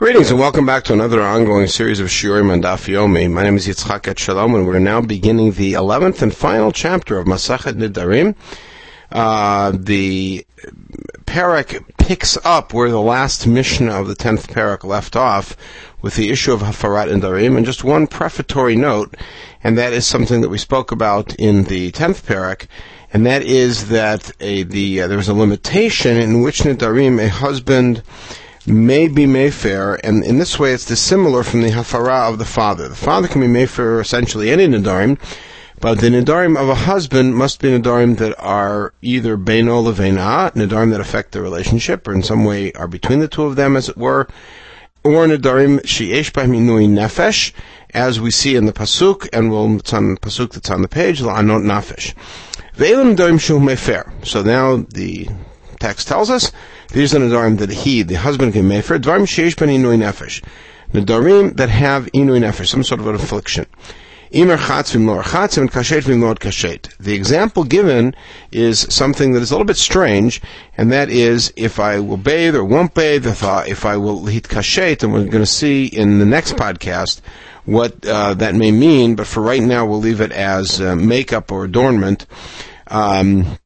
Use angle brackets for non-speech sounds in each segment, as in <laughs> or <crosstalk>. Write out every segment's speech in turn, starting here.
Greetings and welcome back to another ongoing series of Shiurim and Daf Yomi. My name is Yitzchak Etshalom and we're now beginning the 11th and final chapter of Masachet Nidarim. Uh, the parak picks up where the last Mishnah of the 10th parak left off with the issue of Hafarat Nidarim and just one prefatory note, and that is something that we spoke about in the 10th parak, and that is that a, the, uh, there was a limitation in which Nidarim, a husband, may be Mefer, and in this way it's dissimilar from the Hafara of the father. The father can be Mefer essentially any Nadarim, but the Nadarim of a husband must be Nadarim that are either Beino Levena, Nadarim that affect the relationship, or in some way are between the two of them, as it were, or Nadarim Sheesh Minui Nefesh, as we see in the Pasuk, and we'll, it's on the Pasuk that's on the page, La'anot Nefesh. Ve'elim Nadarim Shu Mefer. So now the text tells us these are Nadarim that he, the husband, can make for Dvarim Sheish Ben Inui Nefesh. Nadarim that have Inui Nefesh, some sort of an affliction. Imer chatzvim lor chatzim and kashet vim lor kashet. The example given is something that is a little bit strange, and that is if I will bathe or won't bathe, if I, if I will hit kashet, and we're going to see in the next podcast what uh, that may mean, but for right now we'll leave it as uh, makeup or adornment. Um,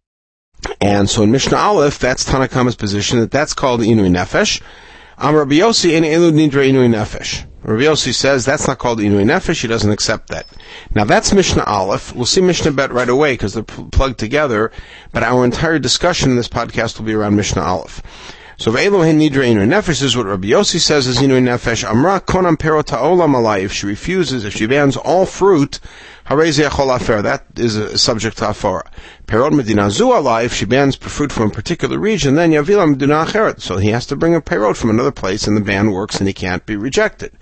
and so in Mishnah Aleph, that's Tanakama's position that that's called Inui Nefesh. Am Rabbi Yossi in Elu Nidra Inui Nefesh. Rabbi Yossi says that's not called Inui Nefesh. He doesn't accept that. Now that's Mishnah Aleph. We'll see Mishnah Bet right away because they're plugged together. But our entire discussion in this podcast will be around Mishnah Aleph. So Ve'elohen Nidra Inui Nefesh is what Rabbi Yossi says is Inui Nefesh. Amra Konam Perot Ha'olam Alai. If she refuses, if she bans all fruit, that is a subject to afara. Perot medina zu if she bans fruit from a particular region, then yavila medina acheret. So he has to bring a perot from another place, and the ban works, and he can't be rejected.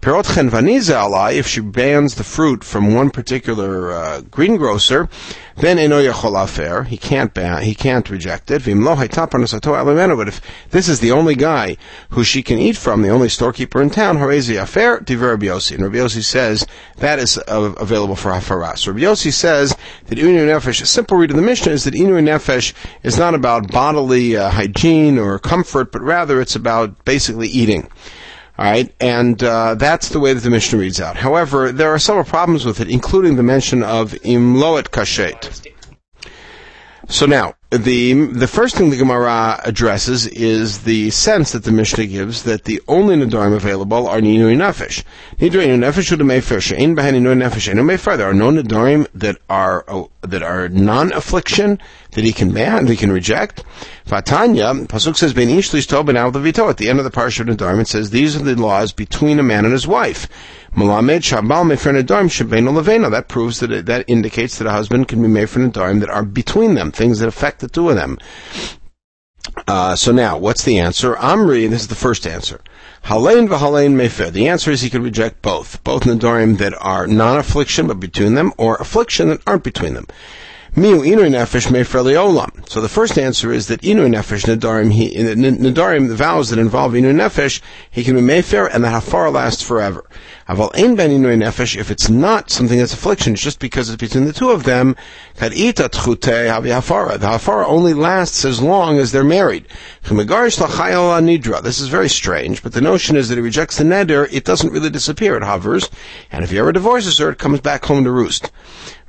Perot chenvaniza alai, if she bans the fruit from one particular uh, greengrocer, then eno yachol he can't ban, he can't reject it. Vimlo but if this is the only guy who she can eat from, the only storekeeper in town, harezi afer, diver Rabbi And Rabbi says that is uh, available for hafaras. Rabbi Yossi says that inu nefesh, a simple read of the Mishnah is that inu nefesh is not about bodily uh, hygiene or comfort, but rather it's about basically eating. All right, and uh, that's the way that the Mishnah reads out. However, there are several problems with it, including the mention of imloet kashet. So now, the the first thing the Gemara addresses is the sense that the Mishnah gives that the only Nadarim available are Ninui Nefesh. Ninui Nefesh Uda Mefer Ninui Nefesh. There are no Nadarim that are that are non-affliction that he can ban, that he can reject. Vatanya Pasuk says Ben Ish Lishto Ben Al At the end of the parsha of Nadarim, it says these are the laws between a man and his wife. That proves that it, that indicates that a husband can be made Mefer Nadarim that are between them, things that affect the two of them. Uh, so now, what's the answer? Amri, this is the first answer. Halein v'halein mefer. The answer is he could reject both. Both Nadarim that are non-affliction but between them, or affliction that aren't between them. Miu inu nefesh. So the first answer is that inu nefesh nadarim, he, nadarim, the vows that involve inu nefesh, he can be mefer and the hafar lasts forever. Aval ein ben inu nefesh, if it's not something that's affliction, it's just because it's between the two of them, kad ita tchute havi hafara. The hafara only lasts as long as they're married. nidra. This is very strange, but the notion is that he rejects the neder, it doesn't really disappear, it hovers, and if he ever divorces her, it comes back home to roost.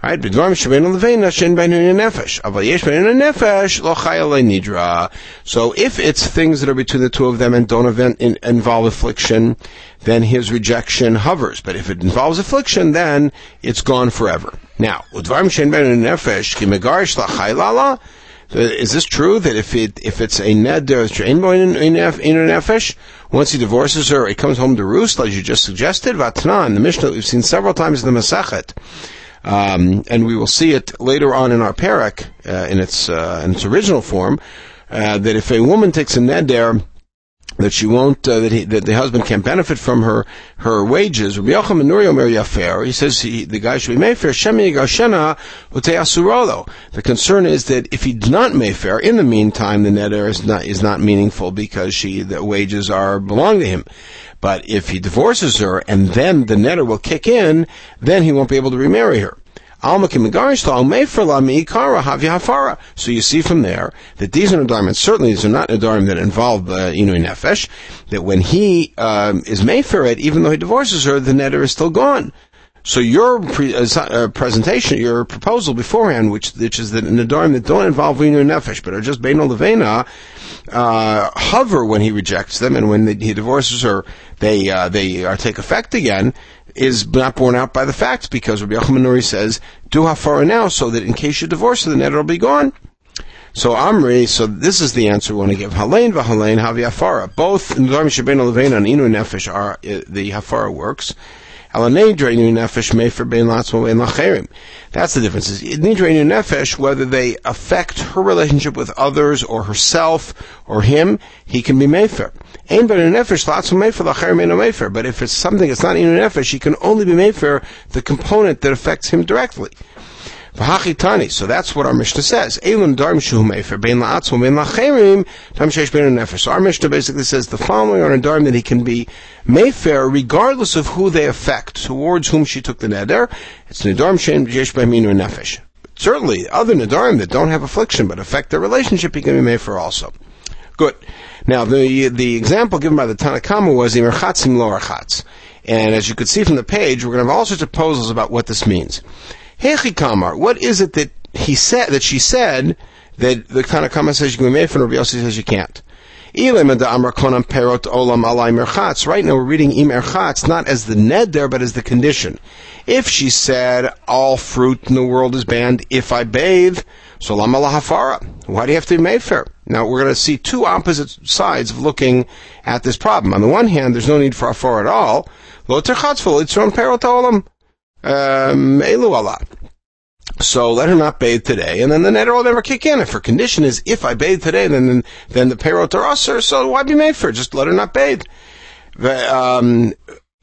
Right? nefesh. nefesh lo nidra. So if it's things that are between the two of them and don't event, in, involve affliction, then his rejection hovers. But if it involves affliction, then it's gone forever. Now, udvarim shen nefesh ki megarish la is this true that if it if it's a neder in nefesh, once he divorces her, it comes home to roost, as you just suggested? Vatnan, the Mishnah we've seen several times in the Masachet. Um, and we will see it later on in our parak uh, in its uh, in its original form. Uh, that if a woman takes a neder that she won't, uh, that, he, that the husband can't benefit from her her wages. He says he, the guy should be mefer. The concern is that if he's not mefer, in the meantime, the neder is not is not meaningful because she the wages are belong to him. But if he divorces her and then the neder will kick in, then he won't be able to remarry her. So you see from there that these are Nadarim, and certainly these are not Nadarim that involve uh, Inui Nefesh, that when he um, is Mefer, even though he divorces her, the neder is still gone. So your pre- uh, uh, presentation, your proposal beforehand, which which is that Nadarim that don't involve Inui Nefesh, but are just Bein Levena, uh, hover when he rejects them, and when the, he divorces her, they uh, they are take effect again is not borne out by the facts because Rabbi Yochanan Nuri says, do hafara now so that in case you divorce her, the net will be gone. So Amri, so this is the answer we want to give. Halain v'halain havi hafara. Both Nadarim Shabbein Levein and Inu Nefesh are uh, the hafara works. That's the difference. Nidra nefesh, whether they affect her relationship with others or herself or him, he can be mefer. Ein ben nefesh latzmo mefer lacherim ein mefer. But if it's something that's not in nefesh, he can only be mefer the component that affects him directly. V'hachitani. So that's what our Mishnah says. Elun darm shu mefer bein la'atzmo bein lacherim tam sheish bein nefesh. So our Mishnah basically says the following on a darm that he can be mefer regardless of who they affect, towards whom she took the neder. It's nedarm shein sheish bein minu nefesh. Certainly, other nedarim that don't have affliction but affect their relationship, he can be mefer also. Good. Now, the the example given by the Tanakhama was imerchatzim lorachatz. And as you could see from the page, we're going to have all sorts of proposals about what this means. Hechi Kamar, what is it that he said, that she said, that the Tanakama says you can be made from, Rabbi Yossi says you can't? Right now we're reading im erchatz not as the neder, but as the condition. If she said all fruit in the world is banned if I bathe, so lama lahafara. Why do you have to be made fair? Now we're going to see two opposite sides of looking at this problem. On the one hand, there's no need for afar at all. Lo perot olam. Um, so let her not bathe today, and then the neder will never kick in. If her condition is if I bathe today, then then the perot are. So why be made for? Just let her not bathe. Um,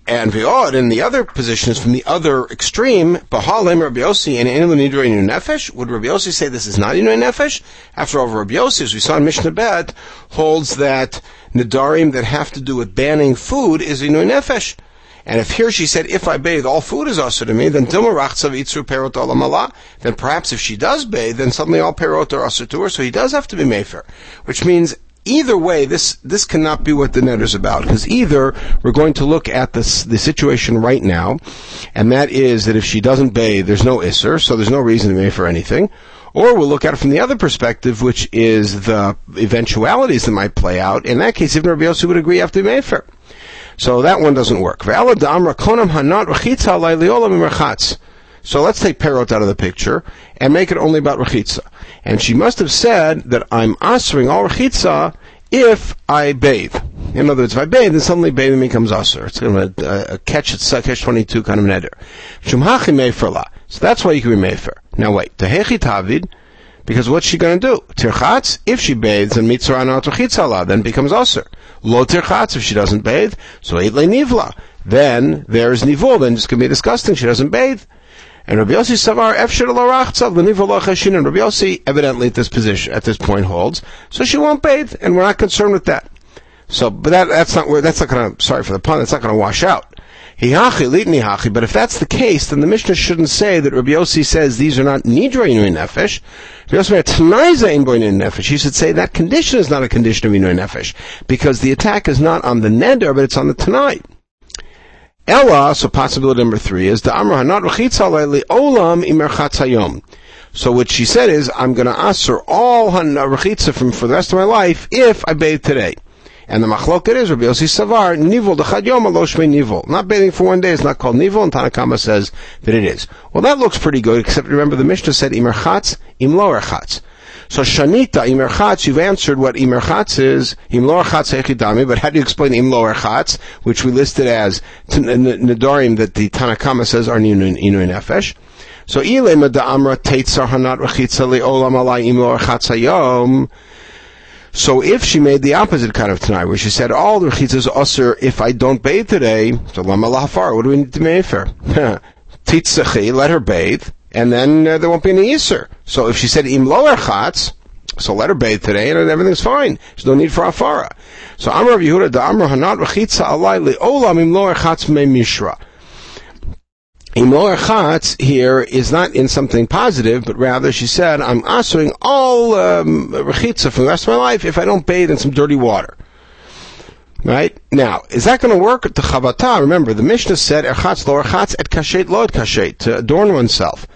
and Viod in the other position is from the other extreme. Bahalem Rabbi and Inu Nefesh. Would Rabbi say this is not Inu Nefesh? After all, Rabbi as we saw in Mishnah Bet, holds that Nidarim that have to do with banning food is Inu Nefesh. And if here she said, if I bathe, all food is also to me, then perot Then perhaps if she does bathe, then suddenly all perot are also to her, so he does have to be mefer. Which means either way, this this cannot be what the net is about. Because either we're going to look at this the situation right now, and that is that if she doesn't bathe, there's no isser, so there's no reason to for anything. Or we'll look at it from the other perspective, which is the eventualities that might play out. In that case, even Rabbi Yossi would agree after mefer. So that one doesn't work. So let's take Perot out of the picture and make it only about Rechitza. And she must have said that I'm answering all Rechitza if I bathe. In other words, if I bathe, then suddenly bathing becomes usher. It's kind of a, a catch at catch 22 kind of an neder. So that's why you can be mefer. Now wait. Tehechi tavid, because what's she going to do? Tirchatz, if she bathes and mitzvah then becomes usher. Lo tirchatz if she doesn't bathe, so eight le nivla. Then there's nivul, then it's going to be disgusting, she doesn't bathe. And Rabbi Yossi Savar Efshir Larachtzav L'nivul Lachashin, and Rabbi Yossi evidently at this position, at this point holds, so she won't bathe, and we're not concerned with that. So, but that, that's not, where that's not gonna, sorry for the pun, that's not gonna wash out. But if that's the case, then the Mishnah shouldn't say that Rabbi Yossi says these are not nidra inu nefesh. He should say that condition is not a condition of inu nefesh because the attack is not on the neder, but it's on the tnai. Ella, so possibility number three is the amra not olam imer So what she said is, I'm going to ask her all rechitza from for the rest of my life if I bathe today. And the machloket is Rabbi Yossi Savar nivul dechad yom aloshme nivul. Not bathing for one day is not called nivul, and Tanakama says that it is. Well, that looks pretty good, except remember the Mishnah said imerchatz im loerchatz. So Shanita imerchatz, you've answered what imerchatz is im loerchatz echidami. But how do you explain im loerchatz, which we listed as nedarim that the Tanakama says are inu nefesh? So da amra teitzar hanat rechitza leolam alai im loerchatz hayom. So if she made the opposite kind of tnai, where she said all the rechitzas usher if I don't bathe today, so lama lahafar, what do we need to make for? <laughs> Titzachi, let her bathe, and then uh, there won't be any iser. So if she said im lower chatz, so let her bathe today, and everything's fine. There's no need for afara. So Amr of Yehuda, the Amr Hanat Rechitza Alay Le'olam im lower chatz me mishra. Imlor Chatz here is not in something positive, but rather she said, I'm answering all um, for the rest of my life if I don't bathe in some dirty water. Right? Now, is that going to work? The Chavata, remember, the Mishnah said, Erchatz lo erchatz et kashet lo et kashet, to adorn oneself.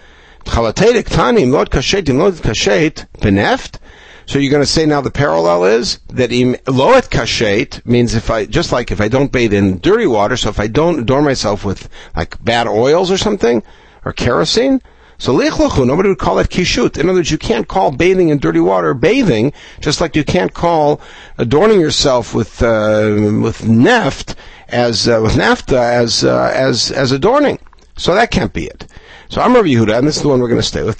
Lo et kashet lo et kashet beneft. So you're going to say now the parallel is that im lo kashet means if I, just like if I don't bathe in dirty water, so if I don't adorn myself with like bad oils or something, or kerosene, so lichlochu, nobody would call that kishut. In other words, you can't call bathing in dirty water bathing, just like you can't call adorning yourself with uh, with neft as uh, with nafta as uh, as as adorning. So that can't be it. So I'm Rabbi Yehuda, and this is the one we're going to stay with.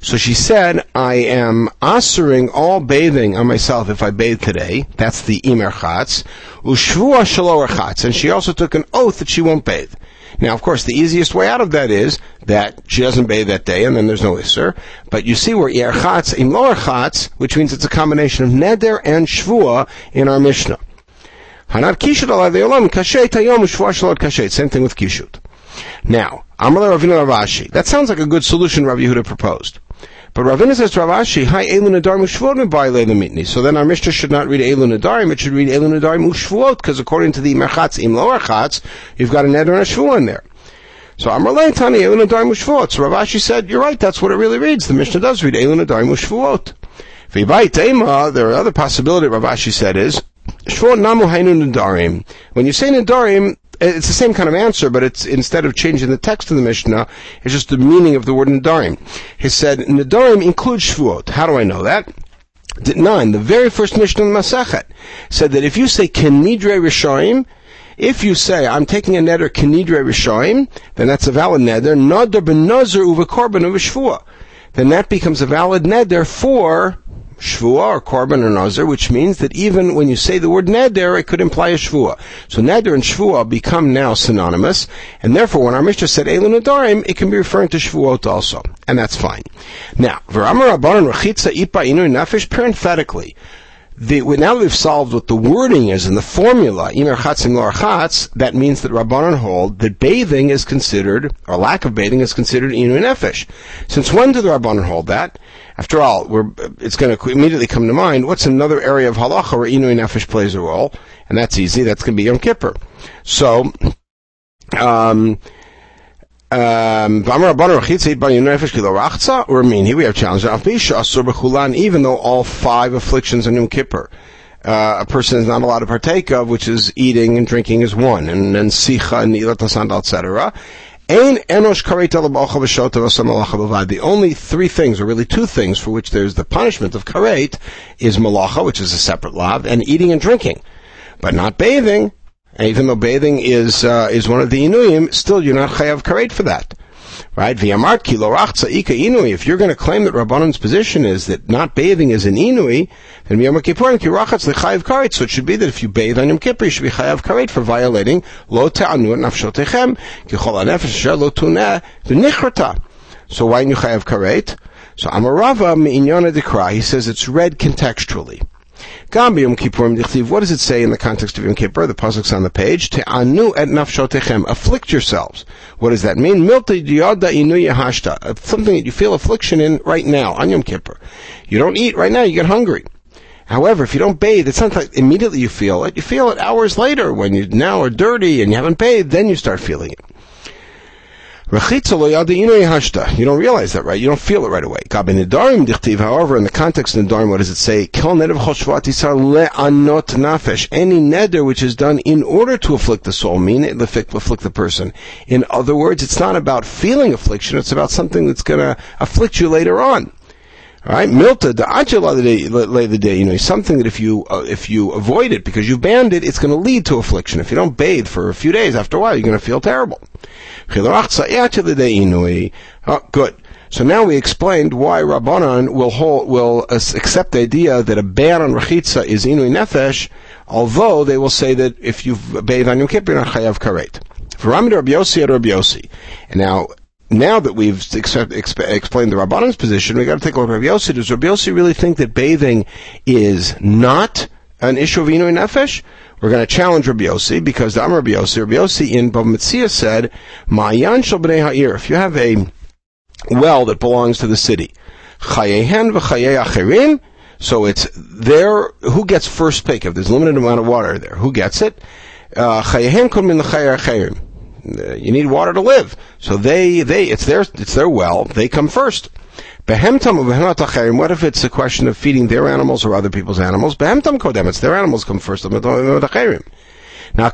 So she said, I am answering all bathing on myself if I bathe today. That's the imer chatz. Ushvua shalor. And she also took an oath that she won't bathe. Now, of course, the easiest way out of that is that she doesn't bathe that day, and then there's no isser. But you see where yerchatz im lower chatz, which means it's a combination of neder and shvua in our Mishnah. Hanat kishut alav kashet hayom shvua shalot kashet. Same thing with kishut. Now, Amar Ravina Rav Ashi. That sounds like a good solution Rav Yehuda proposed. But Ravina says to Rav Ashi, Hi Elun Nadarim Ushvuot Mitni. So then our Mishnah should not read Elun Nadarim, it should read Elun Nadarim Ushvuot, because according to the Merchatz Im Lower you've got a Neder and a Shvuah in there. So Amar Tani Elun Nadarim Ushvuot. So Rav Ashi said, you're right, that's what it really reads. The Mishnah does read Elun Nadarim Ushvuot. There are other possibility Rav Ashi said is, Shvuot Namu Hainu Nadarim. When you say Nadarim, it's the same kind of answer, but it's instead of changing the text of the Mishnah, it's just the meaning of the word Nadarim. He said, Nadarim includes Shvuot. How do I know that? Nine, the very first Mishnah in Masachet said that if you say Kenidre Rishoim, if you say, I'm taking a neder Kenidre Rishoim, then that's a valid neder. Nadar ben Nazar uva korban uva Then that becomes a valid neder for shvua or korban or nazar, which means that even when you say the word neder, it could imply a shvua. So neder and shvua become now synonymous, and therefore when our Mishnah said elun nadarim, it can be referring to shvuot also, and that's fine. Now, v'ramar rabbanon rechitza ipa inu nefesh, parenthetically, the, now we've solved what the wording is in the formula, imer chatzim lor chatz, that means that Rabbanon hold that bathing is considered, or lack of bathing is considered inu nefesh. Since when did the Rabbanon hold that? After all, it's going to immediately come to mind, what's another area of halacha where inu nefesh plays a role? And that's easy, that's going to be Yom Kippur. So, um, um, or mean here we have challenge. Even though all five afflictions are Yom Kippur, uh, a person is not allowed to partake of, which is eating and drinking is one, and then sicha and ilat etc. The only three things, or really two things, for which there's the punishment of karet is malacha, which is a separate lav, and eating and drinking, but not bathing. And even though bathing is uh, is one of the inuyim, still you're not chayav karet for that. Right? If you're going to claim that Rabbanon's position is that not bathing is an inui, then Yom Kippur ki rachatz lechayav karet. So it should be that if you bathe on Yom Kippur, you should be chayav karet for violating lo lo. So why you chayav karet? So Amarava mi'inyana dekra. He says it's read contextually. What does it say in the context of Yom Kippur? The pasuk's on the page. Te'anu et nafshotechem. Afflict yourselves. What does that mean? Milti diyoda inu yehashta. Uh, something that you feel affliction in right now on Yom Kippur. You don't eat right now. You get hungry. However, if you don't bathe, it's not like immediately you feel it. You feel it hours later when you now are dirty and you haven't bathed. Then you start feeling it. You don't realize that, right? You don't feel it right away. However, in the context of Nidarim, what does it say? Any neder which is done in order to afflict the soul, meaning afflict, afflict the person. In other words, it's not about feeling affliction, it's about something that's to afflict you later on. Right, milta the ajala the day, you know, something that if you uh, if you avoid it because you've banned it, it's going to lead to affliction. If you don't bathe for a few days, after a while, you're going to feel terrible. Oh, good. So now we explained why Rabbanan will hold, will accept the idea that a ban on rachitza is inui nefesh, although they will say that if you've bathed on Yom Kippur, you're not chayav karet. Rabbi Yossi. And now now that we've explained the Rabbanan's position, we got to take a look at Rabbi Yossi. Does Rabbi Yossi really think that bathing is not an issue of Inu Nefesh? we're going to challenge Rabbi Yossi because the Amar Rabbi Yossi, Rabbi Yossi in Bava said, Ma'yan shel b'nei ha'ir, if you have a well that belongs to the city, chayehen v'chayei acherim, so it's there, who gets first pick? If there's a limited amount of water there, who gets it? Uh, chayehen kol min. Uh, you need water to live. So they, they, it's their, it's their well, they come first. What if it's a question of feeding their animals or other people's animals? it's their animals come first. Now,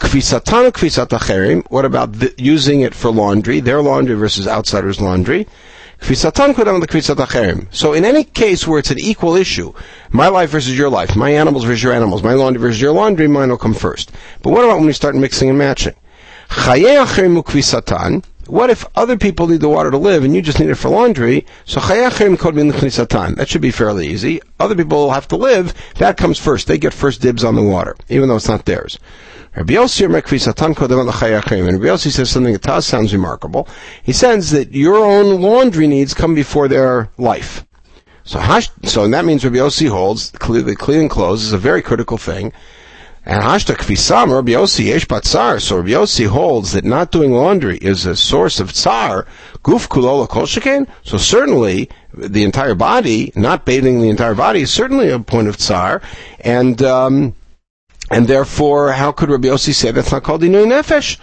what about the, using it for laundry, their laundry versus outsiders' laundry? So in any case where it's an equal issue, my life versus your life, my animals versus your animals, my laundry versus your laundry, mine will come first. But what about when we start mixing and matching? What if other people need the water to live and you just need it for laundry? So that should be fairly easy. Other people have to live. That comes first. They get first dibs on the water, even though it's not theirs. And Rabbi Yossi says something that sounds remarkable. He says that your own laundry needs come before their life. So, so that means Rabbi Yossi holds the cleaning clothes is a very critical thing. And hashta kfisam, Rabbi Yossi yesh batzar. So Rabbi Yossi holds that not doing laundry is a source of tsar. Guf kulola So certainly the entire body, not bathing the entire body, is certainly a point of tsar. And um, and therefore, how could Rabbi Yossi say that's not called inu nefesh?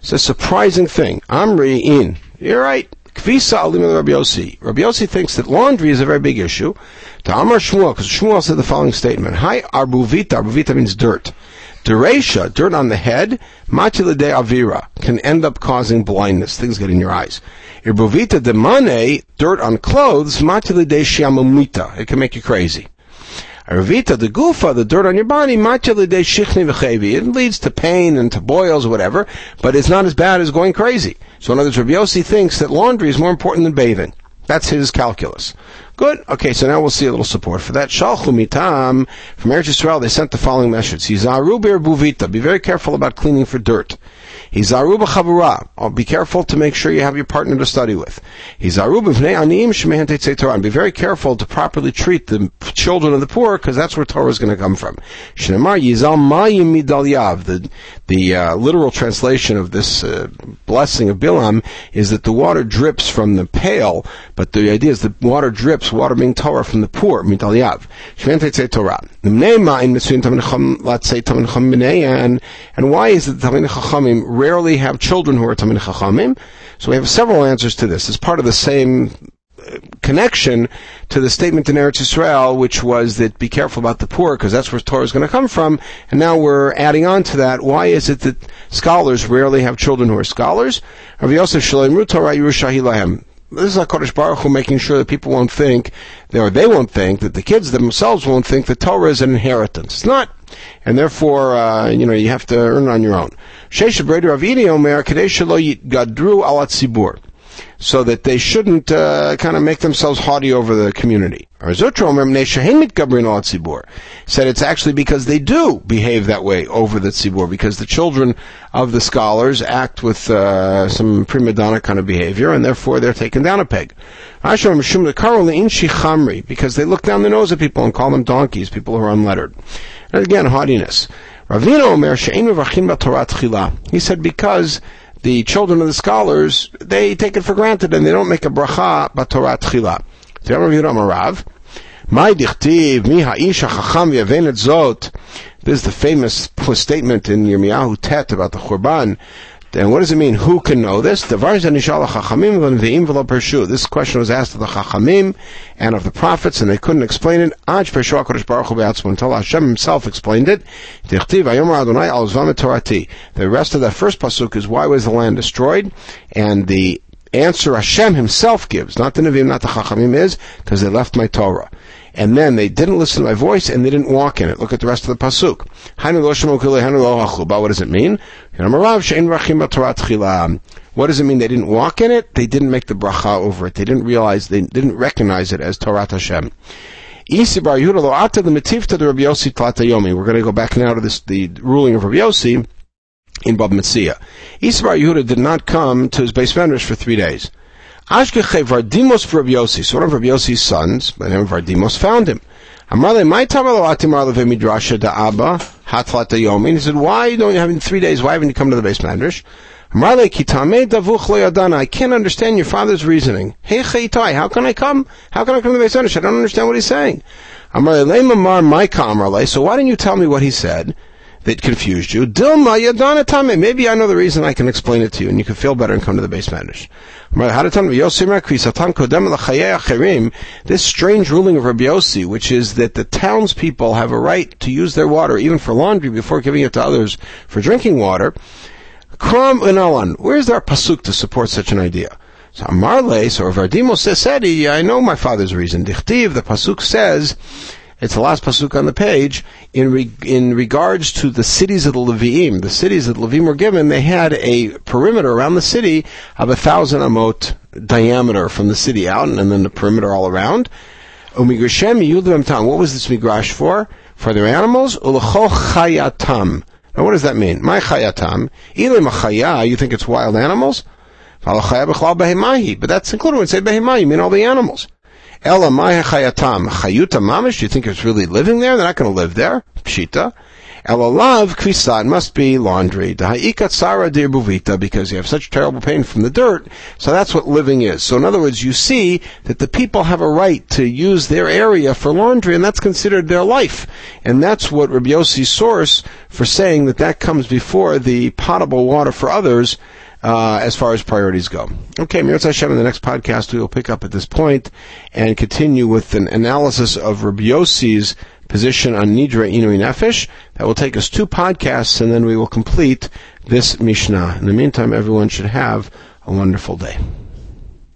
It's a surprising thing. Amri in. You're right. Kvisa alim Rabbi Yossi. Rabbi Yossi thinks that laundry is a very big issue. To Amar Shmuel, because Shmuel said the following statement: Hi arbuvita. Arbuvita means dirt. Deresha, dirt on the head, matila de avira, can end up causing blindness. Things get in your eyes. Irbuvita de mane, dirt on clothes, matila de shiamumita. It can make you crazy. Arvita, the gufa, the dirt on your body, it leads to pain and to boils whatever, but it's not as bad as going crazy. So in other words, Yossi thinks that laundry is more important than bathing. That's his calculus. Good. Okay, so now we'll see a little support for that. Shalchu mitam from Eretz Yisrael. They sent the following message. Be very careful about cleaning for dirt. Hizaru b'chavura. Oh, be careful to make sure you have your partner to study with. Hizaru b'vnei shmehan Torah. Be very careful to properly treat the children of the poor, because that's where Torah is going to come from. Yizal mayim midal yav. The the uh, literal translation of this uh, blessing of Bilam is that the water drips from the pail, but the idea is the water drips, water being Torah from the poor, midal yav. Torah. And why is it the Chachamim rarely have children who are Tamil Chachamim. So we have several answers to this. As part of the same uh, connection to the statement in Eretz Yisrael, which was that be careful about the poor, because that's where Torah is going to come from. And now we're adding on to that. Why is it that scholars rarely have children who are scholars? This is HaKadosh Baruch Hu making sure that people won't think, or they won't think, that the kids themselves won't think that Torah is an inheritance. It's not. And therefore, uh, you know, you have to earn it on your own. Shesha Omer Gadru. So that they shouldn't uh, kind of make themselves haughty over the community. Said it's actually because they do behave that way over the tzibur, because the children of the scholars act with uh, some prima donna kind of behavior, and therefore they're taken down a peg. Because they look down the nose at people and call them donkeys, people who are unlettered. And again, haughtiness. Ravina Omer She'en Mevachim Torah Tchila. He said because the children of the scholars, they take it for granted and they don't make a bracha b'Torah Tchila. Rav. My dichtiv mi ha'ish ha'chacham v'yaven zot. This is the famous statement in Yirmiyahu Tet about the Churban. And what does it mean? Who can know this? This question was asked of the Chachamim and of the prophets, and they couldn't explain it. Until Hashem himself explained it. The rest of that first pasuk is why was the land destroyed? And the answer Hashem himself gives, not the Nevi'im, not the Chachamim, is because they left my Torah and then they didn't listen to my voice and they didn't walk in it. Look at the rest of the pasuk. What does it mean? What does it mean? They didn't walk in it. They didn't make the bracha over it. They didn't realize. They didn't recognize it as Torah Hashem. We're going to go back now to this, the ruling of Rabbi Yossi in Bava Metzia. Isibar Yehuda did not come to his base vendors for three days. Ashkeche Vardimos for Rabbi Yossi. One of Rabbi Yossi's sons, by the name of Vardimos, found him. Amarle, my midrasha da abba. Hatlata Yomin. He said, why don't you have in three days? Why haven't you come to the base Medrash? I can't understand your father's reasoning. Hey, how can I come? How can I come to the base Medrash? I don't understand what he's saying. So why didn't you tell me what he said? That confused you. Dilma yadanatame. Maybe I know the reason. I can explain it to you, and you can feel better and come to the base Medrash. This strange ruling of Rabbi Yossi, which is that the townspeople have a right to use their water even for laundry before giving it to others for drinking water. Kram unalan. Where's our pasuk to support such an idea? So Amarle, so Vardimo said, I know my father's reason. Dichtiv, the pasuk says it's the last pasuk on the page. In re, in regards to the cities of the Leviim, the cities that the Leviim were given, they had a perimeter around the city of a thousand amot diameter from the city out, and, then the perimeter all around. What was this migrash for? For their animals. chayatam. Now, what does that mean? My chayatam. You think it's wild animals? But that's included when it said behimayi. You mean all the animals. Ella maya chayatam. Chayuta mamish, do you think it's really living there? They're not going to live there. Pshita. Ella lav kvisat must be laundry. Daha'ikat sara dir buvita, because you have such terrible pain from the dirt. So that's what living is. So in other words, you see that the people have a right to use their area for laundry, and that's considered their life. And that's what Rabbi source for saying that that comes before the potable water for others, uh, as far as priorities go. Okay, Mirza Hashem, in the next podcast, we will pick up at this point and continue with an analysis of Rabbi Yossi's position on Nidra Inui Nefesh. That will take us two podcasts, and then we will complete this Mishnah. In the meantime, everyone should have a wonderful day.